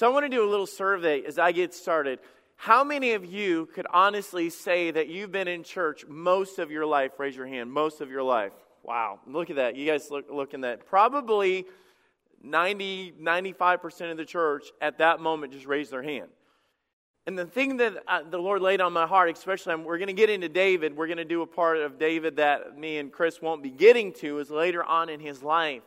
So I want to do a little survey as I get started. How many of you could honestly say that you've been in church most of your life? Raise your hand. Most of your life. Wow. Look at that. You guys look, look at that. Probably 90, 95% of the church at that moment just raised their hand. And the thing that I, the Lord laid on my heart, especially, we're going to get into David. We're going to do a part of David that me and Chris won't be getting to, is later on in his life.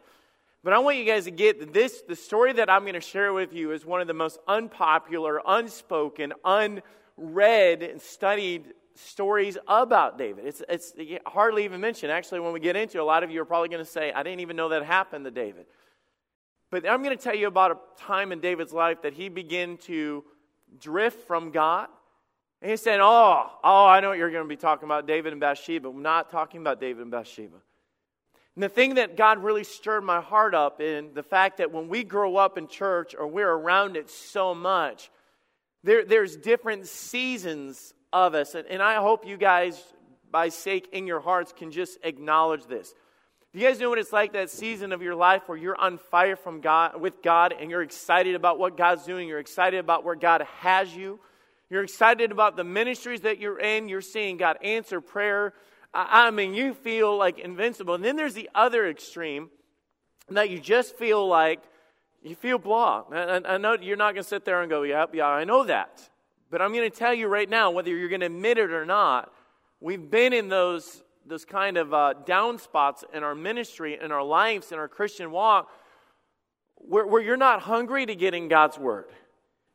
But I want you guys to get this the story that I'm going to share with you is one of the most unpopular, unspoken, unread, and studied stories about David. It's, it's hardly even mentioned. Actually, when we get into it, a lot of you are probably going to say, I didn't even know that happened to David. But I'm going to tell you about a time in David's life that he began to drift from God. And he said, Oh, oh, I know what you're going to be talking about, David and Bathsheba. I'm not talking about David and Bathsheba. And the thing that God really stirred my heart up in the fact that when we grow up in church or we're around it so much, there, there's different seasons of us. And, and I hope you guys, by sake in your hearts, can just acknowledge this. Do you guys know what it's like that season of your life where you're on fire from God with God and you're excited about what God's doing, you're excited about where God has you, you're excited about the ministries that you're in, you're seeing God answer prayer. I, mean, you feel like invincible. And then there's the other extreme that you just feel like you feel blah. I, I know you're not going to sit there and go, yeah, yeah, I know that. But I'm going to tell you right now, whether you're going to admit it or not, we've been in those those kind of uh, down spots in our ministry, in our lives, in our Christian walk, where, where you're not hungry to get in God's Word.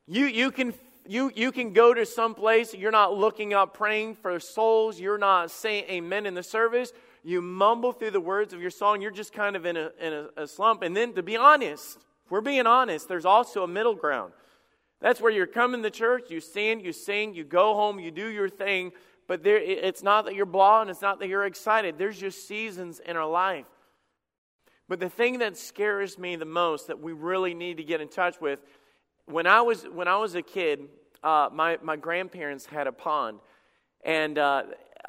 You, you, can, you, you can go to some place, you're not looking up praying for souls, you're not saying amen in the service, you mumble through the words of your song, you're just kind of in a, in a, a slump. And then, to be honest, if we're being honest, there's also a middle ground. That's where you're coming to church, you stand, you sing, you go home, you do your thing, but there, it's not that you're blah and it's not that you're excited. There's just seasons in our life. But the thing that scares me the most that we really need to get in touch with, when I was, when I was a kid, uh, my, my grandparents had a pond. And uh,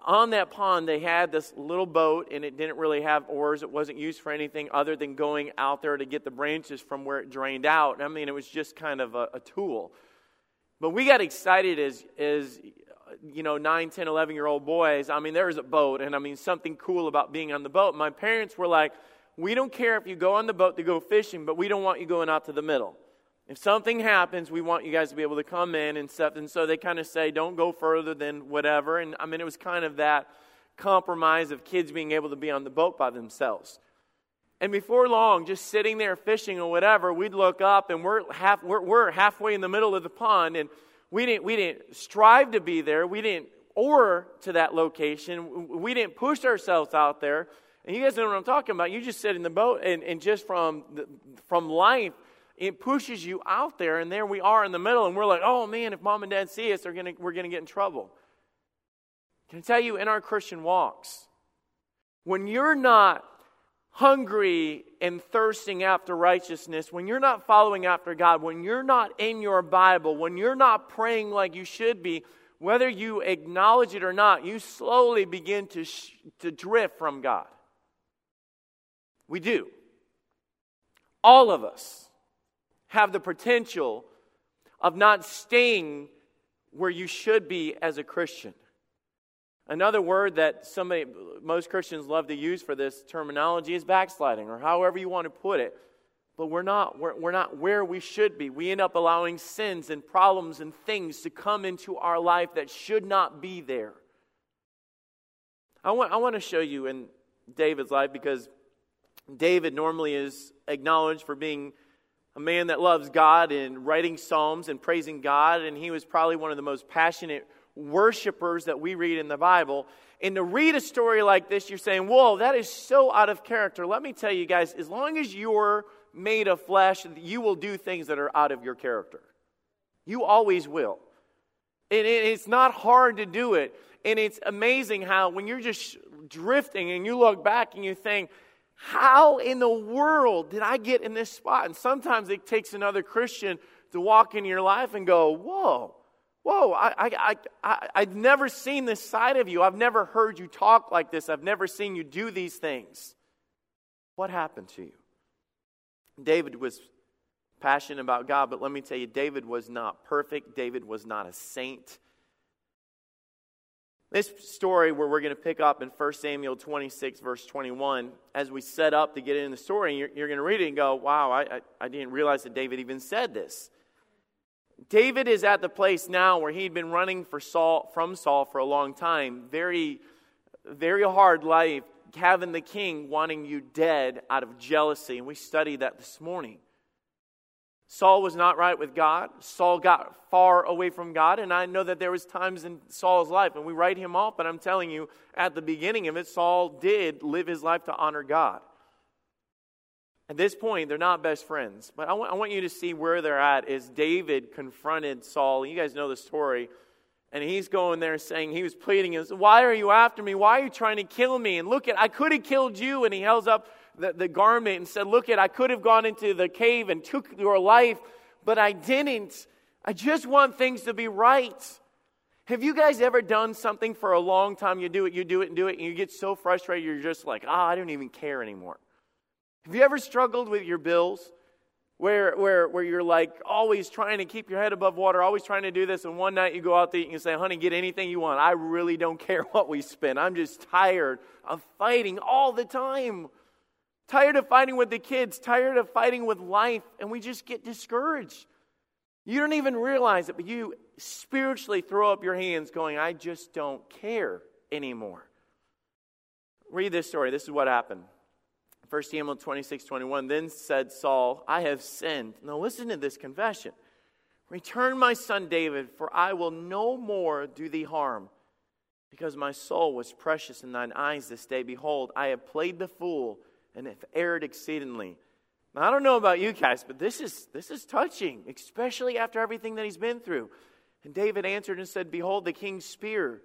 on that pond, they had this little boat, and it didn't really have oars. It wasn't used for anything other than going out there to get the branches from where it drained out. I mean, it was just kind of a, a tool. But we got excited as, as you know, 9, 10, 11 year old boys, I mean, there's a boat, and I mean, something cool about being on the boat. My parents were like, we don't care if you go on the boat to go fishing, but we don't want you going out to the middle. If something happens, we want you guys to be able to come in and stuff. And so they kind of say, don't go further than whatever. And I mean, it was kind of that compromise of kids being able to be on the boat by themselves. And before long, just sitting there fishing or whatever, we'd look up and we're, half, we're, we're halfway in the middle of the pond. And we didn't, we didn't strive to be there. We didn't oar to that location. We didn't push ourselves out there. And you guys know what I'm talking about. You just sit in the boat, and, and just from, the, from life, it pushes you out there. And there we are in the middle, and we're like, oh man, if mom and dad see us, they're gonna, we're going to get in trouble. Can I tell you, in our Christian walks, when you're not hungry and thirsting after righteousness, when you're not following after God, when you're not in your Bible, when you're not praying like you should be, whether you acknowledge it or not, you slowly begin to, sh- to drift from God. We do. All of us have the potential of not staying where you should be as a Christian. Another word that somebody, most Christians love to use for this terminology is backsliding, or however you want to put it. But we're not, we're, we're not where we should be. We end up allowing sins and problems and things to come into our life that should not be there. I want, I want to show you in David's life because David normally is acknowledged for being a man that loves God and writing psalms and praising God, and he was probably one of the most passionate worshipers that we read in the Bible. And to read a story like this, you're saying, Whoa, that is so out of character. Let me tell you guys, as long as you're made of flesh, you will do things that are out of your character. You always will. And it's not hard to do it. And it's amazing how when you're just drifting and you look back and you think, how in the world did I get in this spot? And sometimes it takes another Christian to walk in your life and go, whoa, Whoa, I, I, I, I've never seen this side of you. I've never heard you talk like this. I've never seen you do these things. What happened to you? David was passionate about God. But let me tell you, David was not perfect, David was not a saint. This story, where we're going to pick up in 1 Samuel 26, verse 21, as we set up to get into the story, you're, you're going to read it and go, wow, I, I, I didn't realize that David even said this. David is at the place now where he'd been running for Saul, from Saul for a long time. Very, very hard life, having the king wanting you dead out of jealousy. And we studied that this morning. Saul was not right with God. Saul got far away from God, and I know that there was times in Saul's life, and we write him off, but I'm telling you, at the beginning of it, Saul did live his life to honor God. At this point, they're not best friends, but I want, I want you to see where they're at. Is David confronted Saul? You guys know the story. And he's going there saying, he was pleading, Why are you after me? Why are you trying to kill me? And look at, I could have killed you. And he held up the, the garment and said, Look, at I could have gone into the cave and took your life, but I didn't. I just want things to be right. Have you guys ever done something for a long time? You do it, you do it, and do it, and you get so frustrated, you're just like, ah, oh, I don't even care anymore. Have you ever struggled with your bills? Where, where, where you're like always trying to keep your head above water, always trying to do this, and one night you go out to eat and you say, honey, get anything you want. I really don't care what we spend. I'm just tired of fighting all the time tired of fighting with the kids, tired of fighting with life, and we just get discouraged. You don't even realize it, but you spiritually throw up your hands, going, I just don't care anymore. Read this story. This is what happened. 1 Samuel 26, 21. Then said Saul, I have sinned. Now listen to this confession. Return my son David, for I will no more do thee harm. Because my soul was precious in thine eyes this day. Behold, I have played the fool and have erred exceedingly. Now, I don't know about you guys, but this is, this is touching, especially after everything that he's been through. And David answered and said, Behold, the king's spear.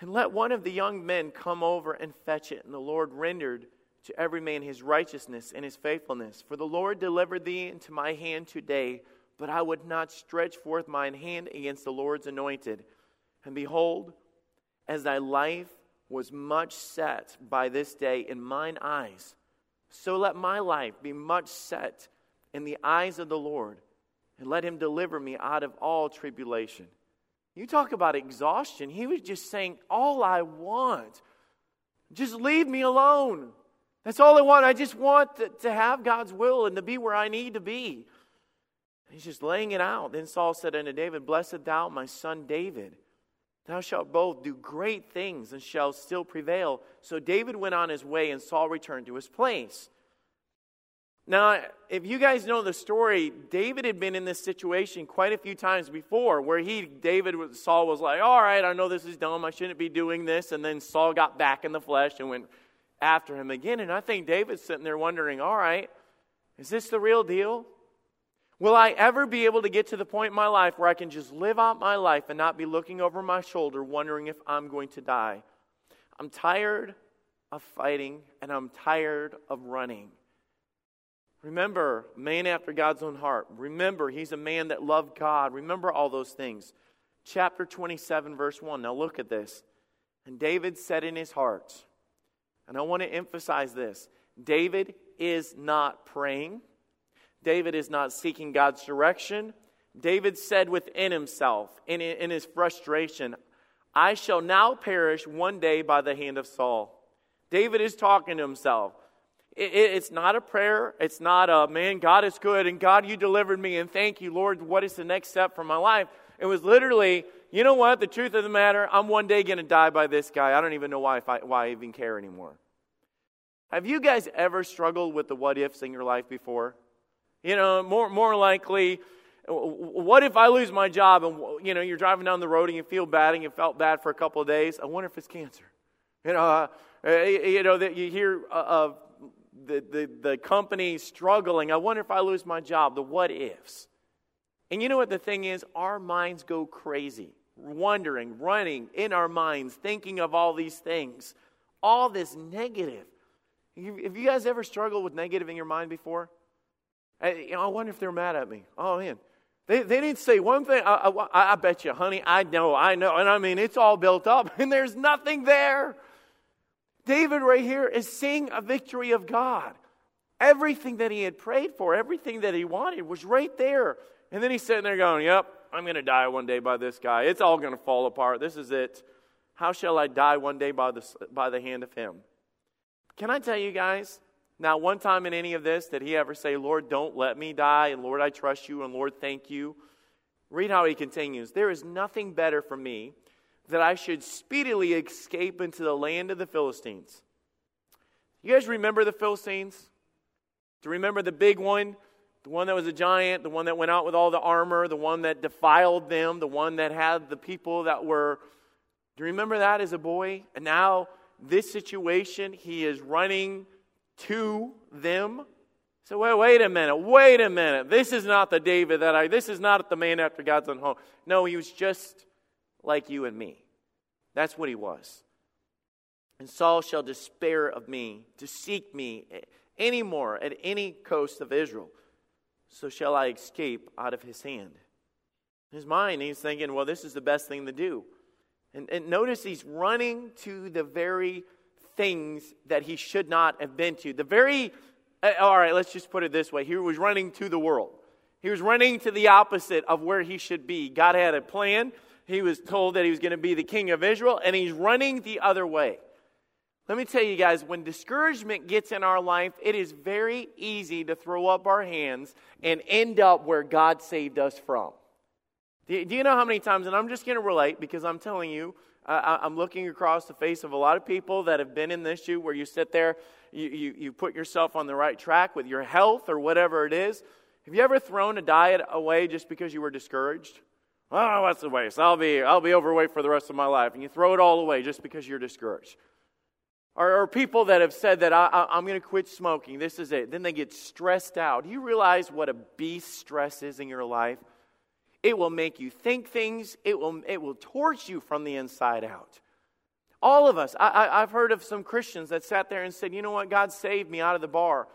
And let one of the young men come over and fetch it. And the Lord rendered to every man his righteousness and his faithfulness. For the Lord delivered thee into my hand today, but I would not stretch forth mine hand against the Lord's anointed. And behold, as thy life was much set by this day in mine eyes. So let my life be much set in the eyes of the Lord, and let him deliver me out of all tribulation. You talk about exhaustion. He was just saying, All I want, just leave me alone. That's all I want. I just want to, to have God's will and to be where I need to be. He's just laying it out. Then Saul said unto David, Blessed thou, my son David. Thou shalt both do great things and shall still prevail. So David went on his way, and Saul returned to his place. Now, if you guys know the story, David had been in this situation quite a few times before where he, David, Saul was like, All right, I know this is dumb. I shouldn't be doing this. And then Saul got back in the flesh and went after him again. And I think David's sitting there wondering, All right, is this the real deal? Will I ever be able to get to the point in my life where I can just live out my life and not be looking over my shoulder wondering if I'm going to die? I'm tired of fighting and I'm tired of running. Remember, man after God's own heart. Remember, he's a man that loved God. Remember all those things. Chapter 27, verse 1. Now look at this. And David said in his heart, and I want to emphasize this David is not praying. David is not seeking God's direction. David said within himself, in, in his frustration, I shall now perish one day by the hand of Saul. David is talking to himself. It, it, it's not a prayer. It's not a, man, God is good and God, you delivered me and thank you, Lord. What is the next step for my life? It was literally, you know what? The truth of the matter, I'm one day going to die by this guy. I don't even know why, I, why I even care anymore. Have you guys ever struggled with the what ifs in your life before? You know, more, more likely, what if I lose my job and, you know, you're driving down the road and you feel bad and you felt bad for a couple of days? I wonder if it's cancer. You know, uh, uh you know that you hear of the, the, the company struggling. I wonder if I lose my job. The what ifs. And you know what the thing is? Our minds go crazy, wondering, running in our minds, thinking of all these things, all this negative. Have you guys ever struggled with negative in your mind before? I, you know, I wonder if they're mad at me. Oh, man. They, they didn't say one thing. I, I, I bet you, honey, I know, I know. And I mean, it's all built up, and there's nothing there. David, right here, is seeing a victory of God. Everything that he had prayed for, everything that he wanted was right there. And then he's sitting there going, Yep, I'm going to die one day by this guy. It's all going to fall apart. This is it. How shall I die one day by the, by the hand of him? Can I tell you guys, now, one time in any of this, did he ever say, Lord, don't let me die, and Lord, I trust you, and Lord, thank you? Read how he continues. There is nothing better for me that I should speedily escape into the land of the Philistines. You guys remember the Philistines? Do you remember the big one? The one that was a giant, the one that went out with all the armor, the one that defiled them, the one that had the people that were. Do you remember that as a boy? And now, this situation, he is running to them. So wait, wait a minute, wait a minute. This is not the David that I, this is not the man after God's own heart. No, he was just like you and me. That's what he was. And Saul shall despair of me to seek me any more at any coast of Israel. So shall I escape out of his hand. In his mind, he's thinking, well, this is the best thing to do. And, and notice he's running to the very things that he should not have been to. The very, uh, all right, let's just put it this way. He was running to the world. He was running to the opposite of where he should be. God had a plan. He was told that he was going to be the king of Israel, and he's running the other way. Let me tell you guys, when discouragement gets in our life, it is very easy to throw up our hands and end up where God saved us from. Do you know how many times, and I'm just going to relate because I'm telling you, I'm looking across the face of a lot of people that have been in this issue where you sit there, you, you, you put yourself on the right track with your health or whatever it is. Have you ever thrown a diet away just because you were discouraged? Oh, what's the waste? I'll be, I'll be overweight for the rest of my life. And you throw it all away just because you're discouraged. Or, or people that have said that I, I, I'm going to quit smoking. This is it. Then they get stressed out. Do you realize what a beast stress is in your life? It will make you think things, it will, it will torch you from the inside out. All of us, I, have heard of some Christians that sat there and said, You know what? God saved me out of the bar.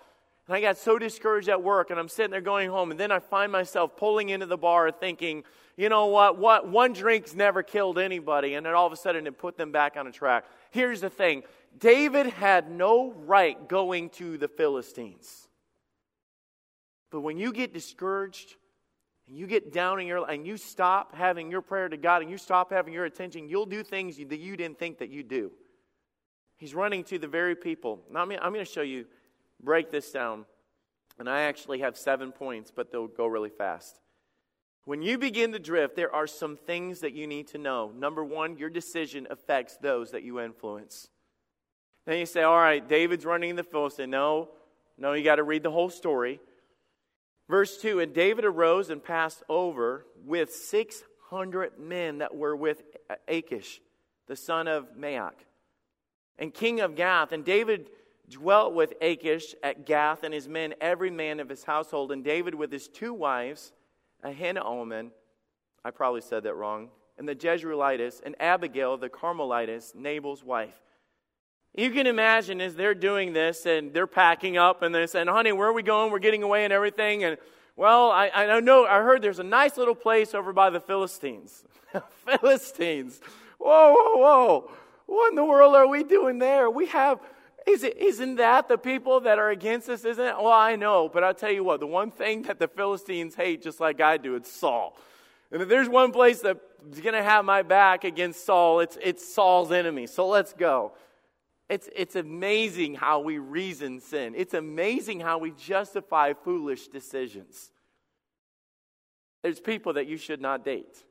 And I got so discouraged at work, and I'm sitting there going home, and then I find myself pulling into the bar thinking, You know what? what one drink's never killed anybody. And then all of a sudden it put them back on a track. Here's the thing David had no right going to the Philistines. But when you get discouraged, and you get down in your and you stop having your prayer to God and you stop having your attention, you'll do things that you didn't think that you do. He's running to the very people. Now, I'm going to show you, break this down. And I actually have seven points, but they'll go really fast. When you begin to drift, there are some things that you need to know. Number one, your decision affects those that you influence. Then you say, all right, David's running the Philistine. No, no, you got to read the whole story. Verse 2 And David arose and passed over with 600 men that were with Achish, the son of Maoch, and king of Gath. And David dwelt with Achish at Gath and his men, every man of his household. And David with his two wives, Ahinoam, I probably said that wrong, and the Jezreelitess, and Abigail, the Carmelitess, Nabal's wife. You can imagine as they're doing this and they're packing up and they're saying, honey, where are we going? We're getting away and everything. And well, I, I know, I heard there's a nice little place over by the Philistines. Philistines. Whoa, whoa, whoa. What in the world are we doing there? We have, is it, isn't that the people that are against us, isn't it? Well, I know, but I'll tell you what, the one thing that the Philistines hate, just like I do, it's Saul. And if there's one place that's going to have my back against Saul, it's, it's Saul's enemy. So let's go. It's, it's amazing how we reason sin. It's amazing how we justify foolish decisions. There's people that you should not date.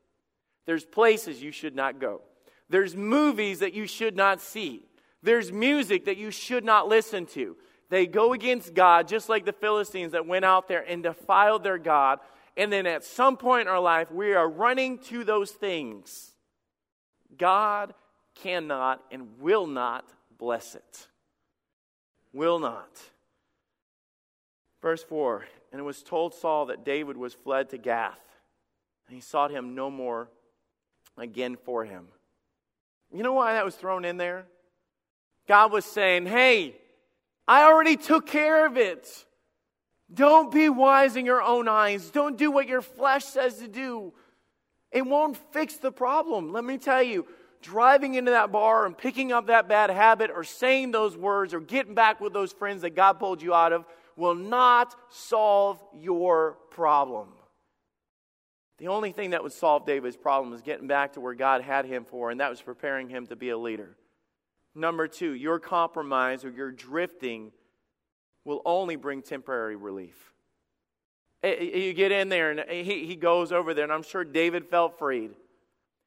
There's places you should not go. There's movies that you should not see. There's music that you should not listen to. They go against God, just like the Philistines that went out there and defiled their God. And then at some point in our life, we are running to those things. God cannot and will not bless it. Will not. Verse 4 And it was told Saul that David was fled to Gath, and he sought him no more again for him. You know why that was thrown in there? God was saying, Hey, I already took care of it. Don't be wise in your own eyes. Don't do what your flesh says to do. It won't fix the problem. Let me tell you, driving into that bar and picking up that bad habit or saying those words or getting back with those friends that God pulled you out of will not solve your problem. The only thing that would solve David's problem is getting back to where God had him for, and that was preparing him to be a leader. Number two, your compromise or your drifting will only bring temporary relief. Eh, eh, you get in there, and he, he goes over there, and I'm sure David felt freed.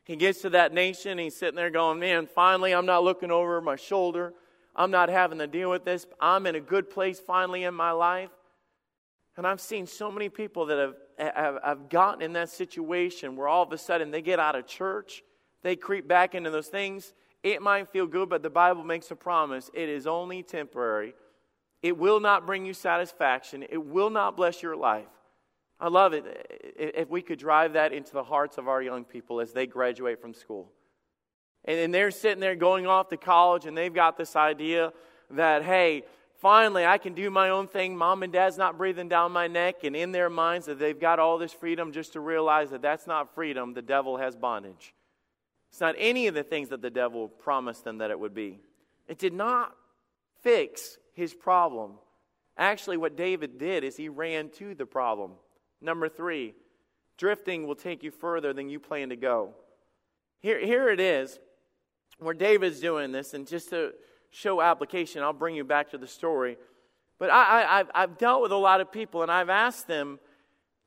He gets to that nation, he's sitting there going, Man, finally, I'm not looking over my shoulder. I'm not having to deal with this. I'm in a good place finally in my life. And I've seen so many people that have, have, have gotten in that situation where all of a sudden they get out of church, they creep back into those things. It might feel good, but the Bible makes a promise it is only temporary. It will not bring you satisfaction, it will not bless your life. I love it eh, eh, if we could drive that into the hearts of our young people as they graduate from school. And they're sitting there going off to college and they've got this idea that, hey, finally I can do my own thing. Mom and dad's not breathing down my neck. And in their minds, that they've got all this freedom just to realize that that's not freedom. The devil has bondage. It's not any of the things that the devil promised them that it would be. It did not fix his problem. Actually, what David did is he ran to the problem. Number three, drifting will take you further than you plan to go. Here, here it is where David's doing this, and just to show application, I'll bring you back to the story. But I, I, have dealt with a lot of people, and I've asked them,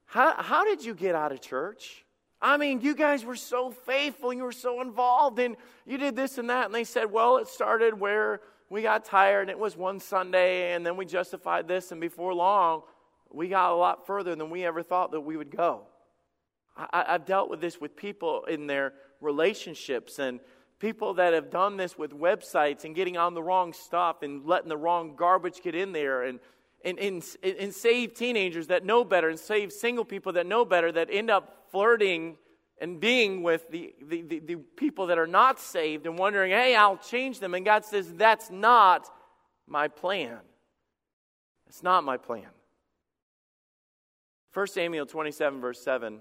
how, how did you get out of church? I mean, you guys were so faithful, you were so involved, and you did this and that. And they said, well, it started where we got tired, and it was one Sunday, and then we justified this, and before long, we got a lot further than we ever thought that we would go. I, have dealt with this with people in their relationships, and people that have done this with websites and getting on the wrong stuff and letting the wrong garbage get in there and, and, and, and save teenagers that know better and save single people that know better that end up flirting and being with the, the, the, the people that are not saved and wondering, hey, I'll change them. And God says, that's not my plan. It's not my plan. 1 Samuel 27, verse 7.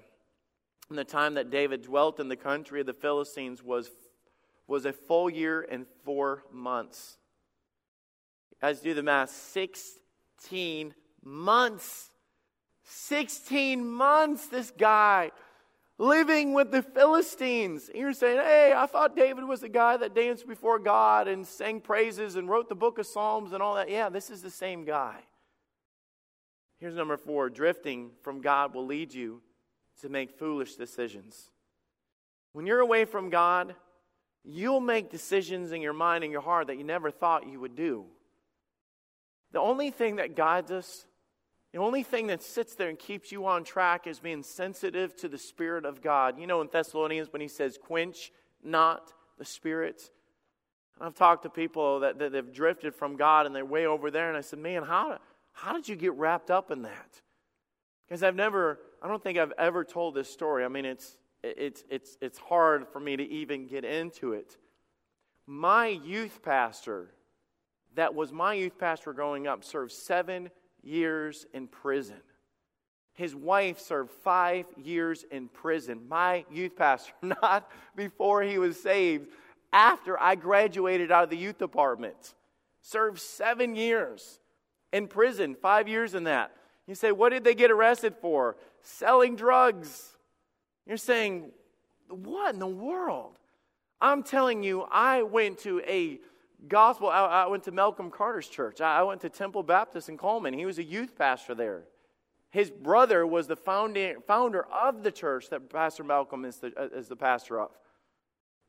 In the time that David dwelt in the country of the Philistines was was a full year and four months. Guys, do the math 16 months. 16 months, this guy living with the Philistines. And you're saying, hey, I thought David was the guy that danced before God and sang praises and wrote the book of Psalms and all that. Yeah, this is the same guy. Here's number four drifting from God will lead you to make foolish decisions. When you're away from God, you'll make decisions in your mind and your heart that you never thought you would do. The only thing that guides us, the only thing that sits there and keeps you on track is being sensitive to the Spirit of God. You know, in Thessalonians, when he says, quench not the Spirit. I've talked to people that, that have drifted from God and they're way over there, and I said, man, how, how did you get wrapped up in that? Because I've never, I don't think I've ever told this story. I mean, it's, it's, it's, it's hard for me to even get into it. My youth pastor, that was my youth pastor growing up, served seven years in prison. His wife served five years in prison. My youth pastor, not before he was saved, after I graduated out of the youth department, served seven years in prison, five years in that. You say, what did they get arrested for? Selling drugs. You're saying, what in the world? I'm telling you, I went to a gospel, I, I went to Malcolm Carter's church. I, I went to Temple Baptist in Coleman. He was a youth pastor there. His brother was the founding, founder of the church that Pastor Malcolm is the, uh, is the pastor of.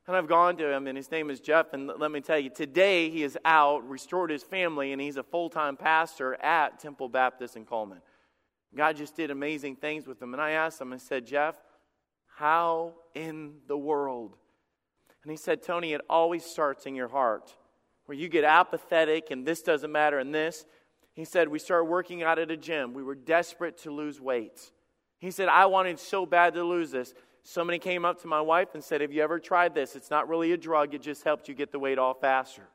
And I've gone to him, and his name is Jeff. And let me tell you, today he is out, restored his family, and he's a full time pastor at Temple Baptist in Coleman. God just did amazing things with him. And I asked him, I said, Jeff, how in the world? And he said, Tony, it always starts in your heart where you get apathetic and this doesn't matter and this. He said, We started working out at a gym. We were desperate to lose weight. He said, I wanted so bad to lose this. Somebody came up to my wife and said, Have you ever tried this? It's not really a drug, it just helps you get the weight off faster.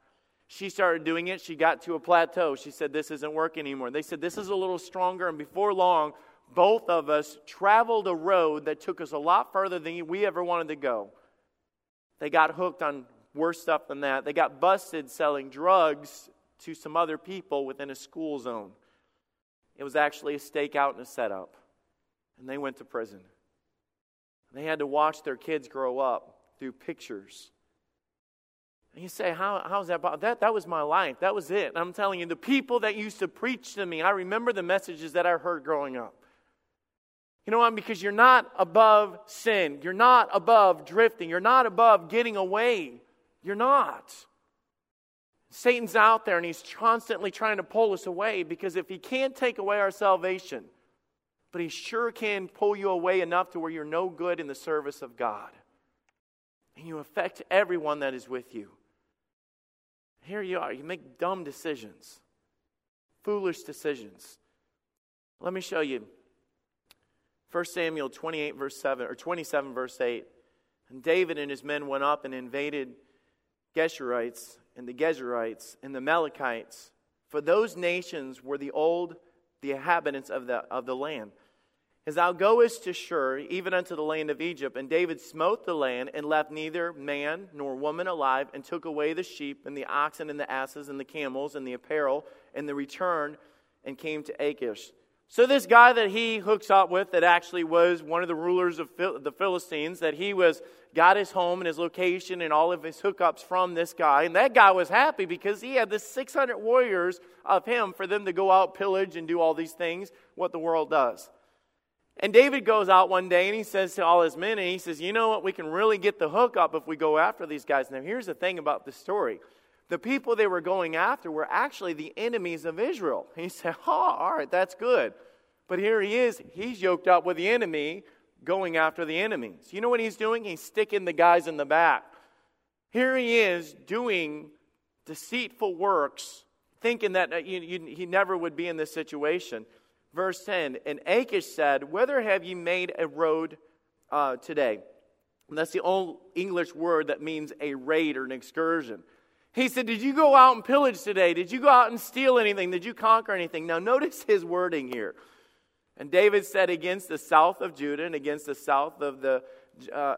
She started doing it. She got to a plateau. She said, This isn't working anymore. They said, This is a little stronger. And before long, both of us traveled a road that took us a lot further than we ever wanted to go. They got hooked on worse stuff than that. They got busted selling drugs to some other people within a school zone. It was actually a stakeout and a setup. And they went to prison. They had to watch their kids grow up through pictures. And you say, How, How's that? About that? That was my life. That was it. I'm telling you, the people that used to preach to me, I remember the messages that I heard growing up. You know what? Because you're not above sin. You're not above drifting. You're not above getting away. You're not. Satan's out there and he's constantly trying to pull us away because if he can't take away our salvation, but he sure can pull you away enough to where you're no good in the service of God. And you affect everyone that is with you. Here you are, you make dumb decisions, foolish decisions. Let me show you 1 Samuel 28, verse 7, or 27, verse 8. And David and his men went up and invaded Geshurites and the Gezerites and the Amalekites, for those nations were the old, the inhabitants of the, of the land. As thou goest to Shur, even unto the land of Egypt, and David smote the land, and left neither man nor woman alive, and took away the sheep, and the oxen, and the asses, and the camels, and the apparel, and the return, and came to Achish. So, this guy that he hooks up with, that actually was one of the rulers of the Philistines, that he was got his home and his location and all of his hookups from this guy. And that guy was happy because he had the 600 warriors of him for them to go out, pillage, and do all these things, what the world does. And David goes out one day and he says to all his men, and he says, You know what? We can really get the hook up if we go after these guys. Now, here's the thing about the story the people they were going after were actually the enemies of Israel. He said, Oh, all right, that's good. But here he is, he's yoked up with the enemy, going after the enemies. You know what he's doing? He's sticking the guys in the back. Here he is doing deceitful works, thinking that uh, he never would be in this situation. Verse 10 And Achish said, Whither have ye made a road uh, today? And that's the old English word that means a raid or an excursion. He said, Did you go out and pillage today? Did you go out and steal anything? Did you conquer anything? Now, notice his wording here. And David said, Against the south of Judah and against the south of the uh,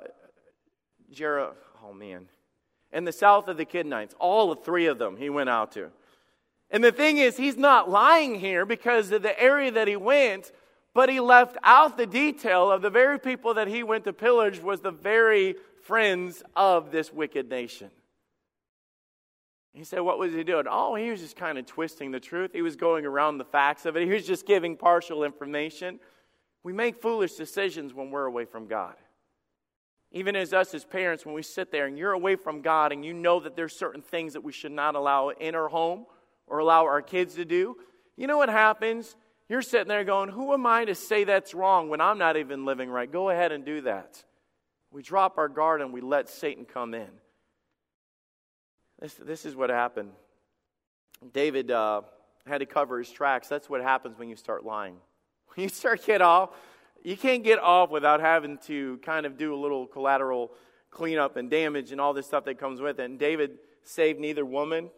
oh man, and the south of the Kidonites, all three of them he went out to. And the thing is, he's not lying here because of the area that he went, but he left out the detail of the very people that he went to pillage was the very friends of this wicked nation. He said, What was he doing? Oh, he was just kind of twisting the truth. He was going around the facts of it. He was just giving partial information. We make foolish decisions when we're away from God. Even as us as parents, when we sit there and you're away from God and you know that there's certain things that we should not allow in our home or allow our kids to do, you know what happens? You're sitting there going, Who am I to say that's wrong when I'm not even living right? Go ahead and do that. We drop our guard and we let Satan come in. This, this is what happened. David uh, had to cover his tracks. That's what happens when you start lying. When you start get off, you can't get off without having to kind of do a little collateral cleanup and damage and all this stuff that comes with it. And David saved neither woman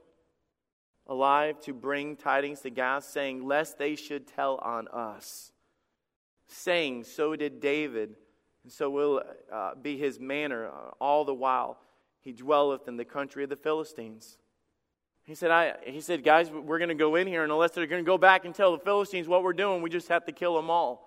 alive to bring tidings to Gath, saying, Lest they should tell on us. Saying, So did David, and so will uh, be his manner uh, all the while he dwelleth in the country of the Philistines. He said, I, he said, guys, we're going to go in here, and unless they're going to go back and tell the Philistines what we're doing, we just have to kill them all.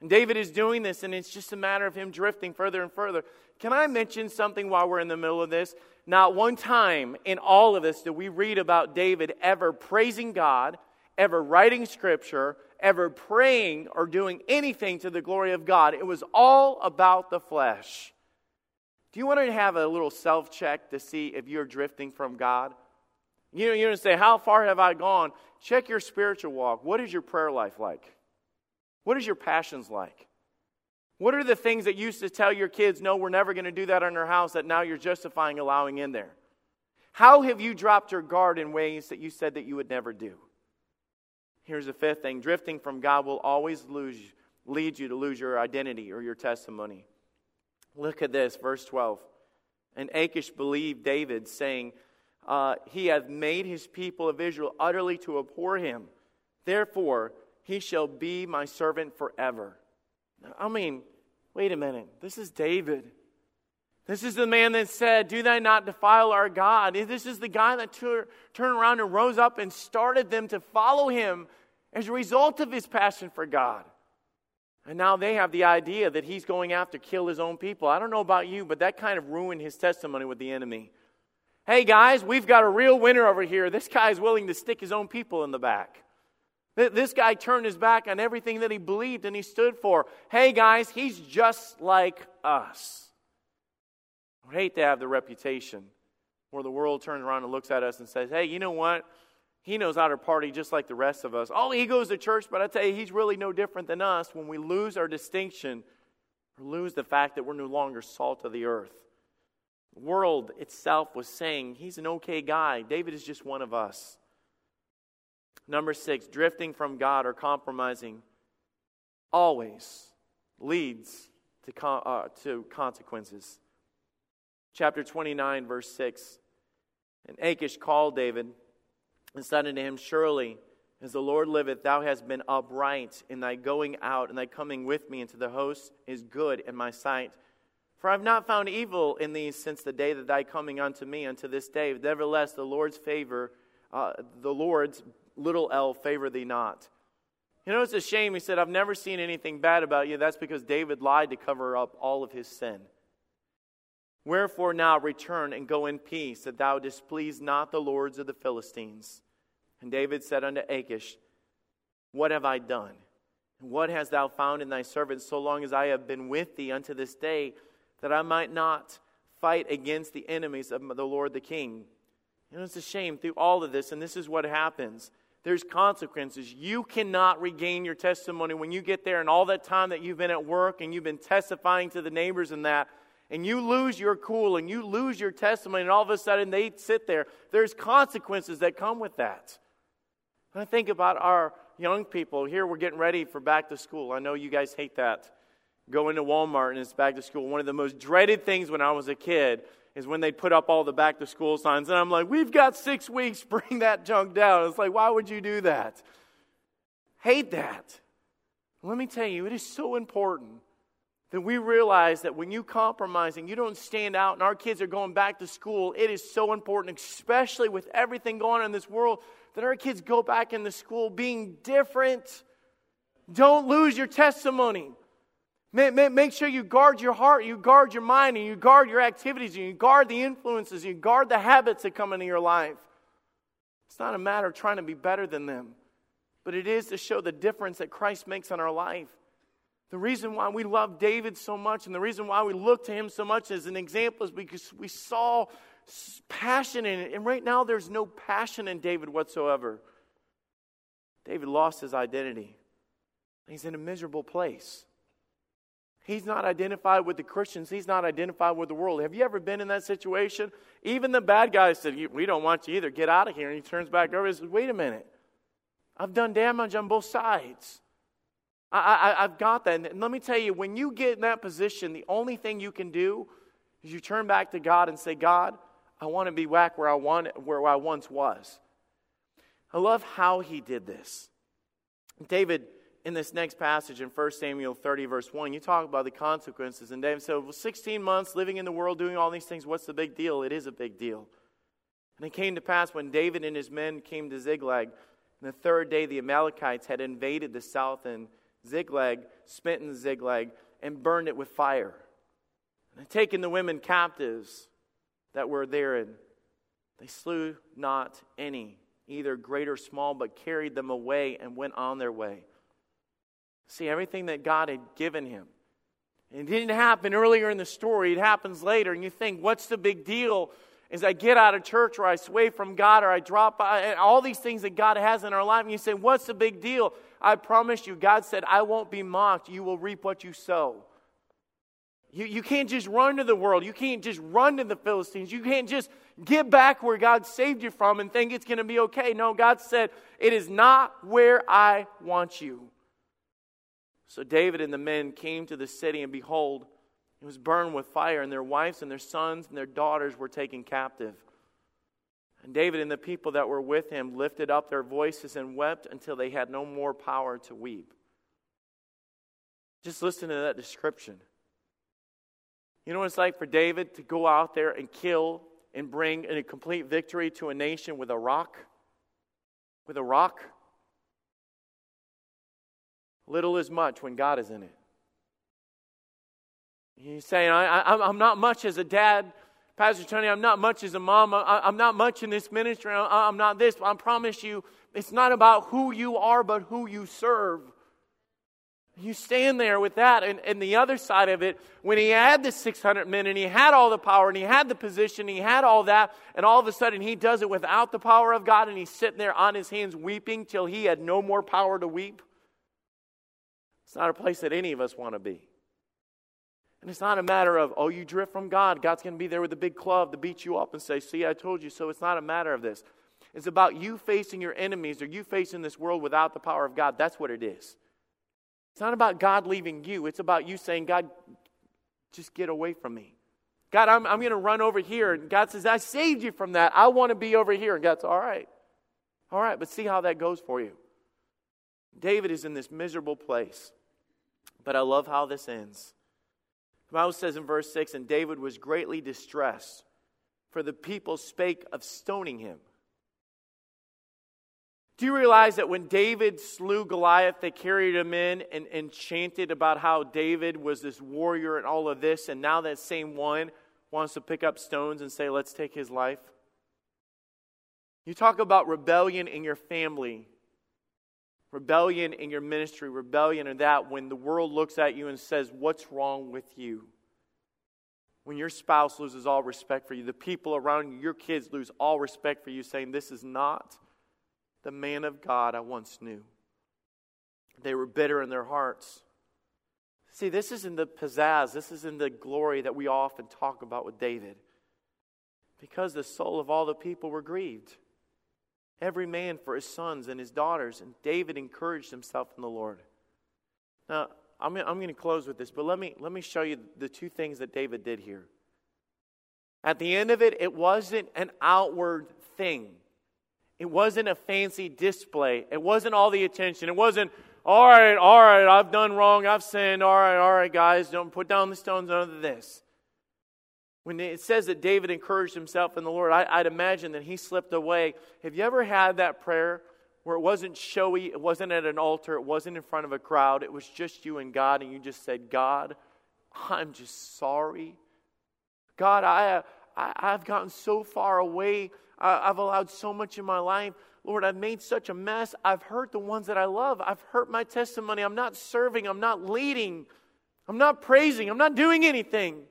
And David is doing this, and it's just a matter of him drifting further and further. Can I mention something while we're in the middle of this? Not one time in all of this do we read about David ever praising God, ever writing scripture, ever praying or doing anything to the glory of God. It was all about the flesh. Do you want to have a little self check to see if you're drifting from God? You know, you're going to say, How far have I gone? Check your spiritual walk. What is your prayer life like? What is your passions like? What are the things that used to tell your kids, no, we're never going to do that in our house, that now you're justifying allowing in there? How have you dropped your guard in ways that you said that you would never do? Here's the fifth thing drifting from God will always lose, lead you to lose your identity or your testimony. Look at this, verse 12. And Achish believed David, saying, uh, He hath made his people of Israel utterly to abhor him. Therefore, he shall be my servant forever. I mean, wait a minute. This is David. This is the man that said, Do they not defile our God? This is the guy that tur- turned around and rose up and started them to follow him as a result of his passion for God. And now they have the idea that he's going after kill his own people. I don't know about you, but that kind of ruined his testimony with the enemy. Hey guys, we've got a real winner over here. This guy is willing to stick his own people in the back. This guy turned his back on everything that he believed and he stood for. Hey guys, he's just like us. I hate to have the reputation where the world turns around and looks at us and says, hey, you know what? He knows how to party just like the rest of us. Oh, he goes to church, but I tell you, he's really no different than us when we lose our distinction or lose the fact that we're no longer salt of the earth. The world itself was saying, he's an okay guy. David is just one of us. Number six, drifting from God or compromising always leads to, con- uh, to consequences. Chapter 29, verse 6. And Achish called David and said unto him, Surely, as the Lord liveth, thou hast been upright in thy going out and thy coming with me into the host is good in my sight. For I have not found evil in thee since the day that thy coming unto me unto this day. Nevertheless, the Lord's favor, uh, the Lord's little l favor thee not. You know, it's a shame. He said, I've never seen anything bad about you. That's because David lied to cover up all of his sin. Wherefore now return and go in peace, that thou displease not the lords of the Philistines. And David said unto Achish, What have I done? And what hast thou found in thy servant so long as I have been with thee unto this day, that I might not fight against the enemies of the Lord the king? You know, it's a shame through all of this, and this is what happens. There's consequences. You cannot regain your testimony when you get there, and all that time that you've been at work and you've been testifying to the neighbors and that and you lose your cool and you lose your testimony, and all of a sudden they sit there, there's consequences that come with that. I think about our young people, here we're getting ready for back to school. I know you guys hate that. Going to Walmart and it's back to school. One of the most dreaded things when I was a kid is when they put up all the back to school signs. And I'm like, we've got six weeks, bring that junk down. It's like, why would you do that? Hate that. Let me tell you, it is so important that we realize that when you compromise and you don't stand out and our kids are going back to school, it is so important, especially with everything going on in this world, that our kids go back into school being different. Don't lose your testimony. Make sure you guard your heart, you guard your mind, and you guard your activities, and you guard the influences, you guard the habits that come into your life. It's not a matter of trying to be better than them, but it is to show the difference that Christ makes in our life. The reason why we love David so much and the reason why we look to him so much as an example is because we saw passion in it. And right now, there's no passion in David whatsoever. David lost his identity. He's in a miserable place. He's not identified with the Christians. He's not identified with the world. Have you ever been in that situation? Even the bad guys said, We don't want you either. Get out of here. And he turns back over and says, Wait a minute. I've done damage on both sides. I, I, I've got that. And let me tell you, when you get in that position, the only thing you can do is you turn back to God and say, God, I want to be back where I, want, where I once was. I love how he did this. David, in this next passage in 1 Samuel 30, verse 1, you talk about the consequences. And David said, Well, 16 months living in the world doing all these things, what's the big deal? It is a big deal. And it came to pass when David and his men came to Ziklag, and the third day the Amalekites had invaded the south and Ziklag, smitten Ziklag, and burned it with fire. And had taken the women captives that were therein. They slew not any, either great or small, but carried them away and went on their way. See, everything that God had given him. It didn't happen earlier in the story, it happens later. And you think, what's the big deal? As I get out of church or I sway from God or I drop by, all these things that God has in our life. And you say, what's the big deal? I promise you, God said, I won't be mocked. You will reap what you sow. You, you can't just run to the world. You can't just run to the Philistines. You can't just get back where God saved you from and think it's going to be okay. No, God said, It is not where I want you. So David and the men came to the city, and behold, it was burned with fire, and their wives and their sons and their daughters were taken captive. And David and the people that were with him lifted up their voices and wept until they had no more power to weep. Just listen to that description. You know what it's like for David to go out there and kill and bring a complete victory to a nation with a rock? With a rock? Little is much when God is in it. He's saying, I, am not much as a dad, Pastor Tony. I'm not much as a mom. I, am not much in this ministry. I, I'm not this. I promise you, it's not about who you are, but who you serve. You stand there with that. And, and the other side of it, when he had the 600 men and he had all the power and he had the position, he had all that, and all of a sudden he does it without the power of God and he's sitting there on his hands weeping till he had no more power to weep. It's not a place that any of us want to be. And it's not a matter of, oh, you drift from God. God's going to be there with a big club to beat you up and say, see, I told you so. It's not a matter of this. It's about you facing your enemies or you facing this world without the power of God. That's what it is. It's not about God leaving you, it's about you saying, God, just get away from me. God, I'm, I'm going to run over here. And God says, I saved you from that. I want to be over here. And God's all right. All right, but see how that goes for you. David is in this miserable place. But I love how this ends. The Bible says in verse 6 And David was greatly distressed, for the people spake of stoning him. Do you realize that when David slew Goliath, they carried him in and, and chanted about how David was this warrior and all of this, and now that same one wants to pick up stones and say, let's take his life? You talk about rebellion in your family, rebellion in your ministry, rebellion in that when the world looks at you and says, What's wrong with you? When your spouse loses all respect for you, the people around you, your kids lose all respect for you, saying, This is not the man of God I once knew. They were bitter in their hearts. See, this is in the pizzazz, this is in the glory that we often talk about with David. Because the soul of all the people were grieved. Every man for his sons and his daughters. And David encouraged himself in the Lord. Now, I'm, I'm going to close with this, but let me, let me show you the two things that David did here. At the end of it, it wasn't an outward thing. It wasn't a fancy display. It wasn't all the attention. It wasn't, all right, all right, I've done wrong, I've sinned. All right, all right, guys, don't put down the stones, under this. When it says that David encouraged himself in the Lord, I, would imagine that he slipped away. Have you ever had that prayer where it wasn't showy, it wasn't at an altar, it wasn't in front of a crowd, it was just you and God, and you just said, God, I'm just sorry. God, I, I, I've gotten so far away I've allowed so much in my life. Lord, I've made such a mess. I've hurt the ones that I love. I've hurt my testimony. I'm not serving. I'm not leading. I'm not praising. I'm not doing anything.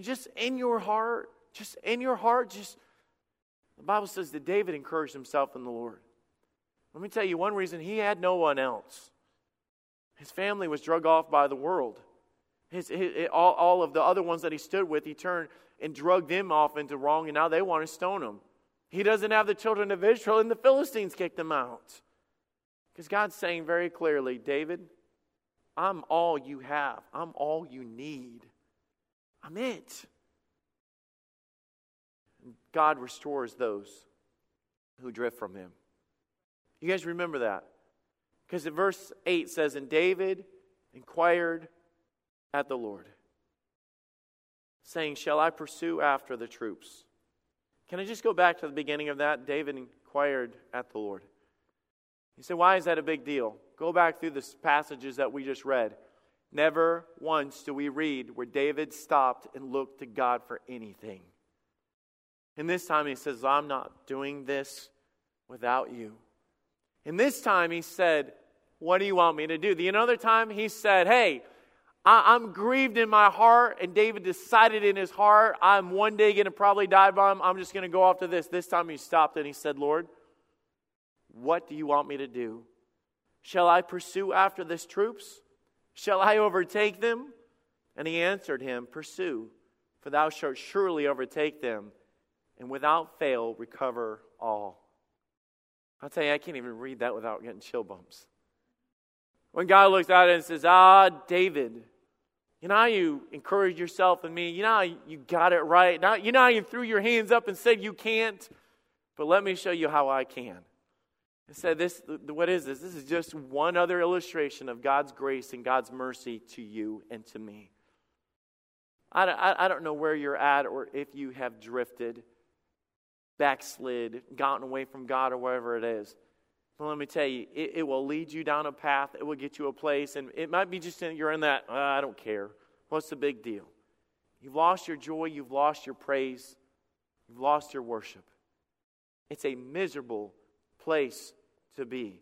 Just in your heart, just in your heart, just the Bible says that David encouraged himself in the Lord. Let me tell you one reason he had no one else. His family was drug off by the world. His, his, all, all of the other ones that he stood with, he turned and drug them off into wrong, and now they want to stone him. He doesn't have the children of Israel, and the Philistines kicked him out. Because God's saying very clearly, David, I'm all you have, I'm all you need. I'm it. God restores those who drift from him. You guys remember that? Because in verse 8 says, And David inquired at the Lord saying, Shall I pursue after the troops? Can I just go back to the beginning of that? David inquired at the Lord. He said, Why is that a big deal? Go back through the passages that we just read. Never once do we read where David stopped and looked to God for anything. And this time he says, I'm not doing this without you. And this time he said, What do you want me to do? The another time he said, Hey, I, am grieved in my heart, and David decided in his heart, I'm one day going to probably die by him. I'm just going to go off to this. This time he stopped and he said, Lord, what do you want me to do? Shall I pursue after this troops? Shall I overtake them? And he answered him, Pursue, for thou shalt surely overtake them, and without fail recover all. I'll tell you, I can't even read that without getting chill bumps. When God looks at it and says, Ah, David, you know how you encouraged yourself and me? You know how you got it right? Now, you know how you threw your hands up and said you can't? But let me show you how I can. I said, this, what is this? This is just one other illustration of God's grace and God's mercy to you and to me. I, I, I don't know where you're at or if you have drifted, backslid, gotten away from God or whatever it is. Well, let me tell you, it, it, will lead you down a path. It will get you a place. And it might be just in, you're in that, uh, I don't care. What's the big deal? You've lost your joy. You've lost your praise. You've lost your worship. It's a miserable place to be.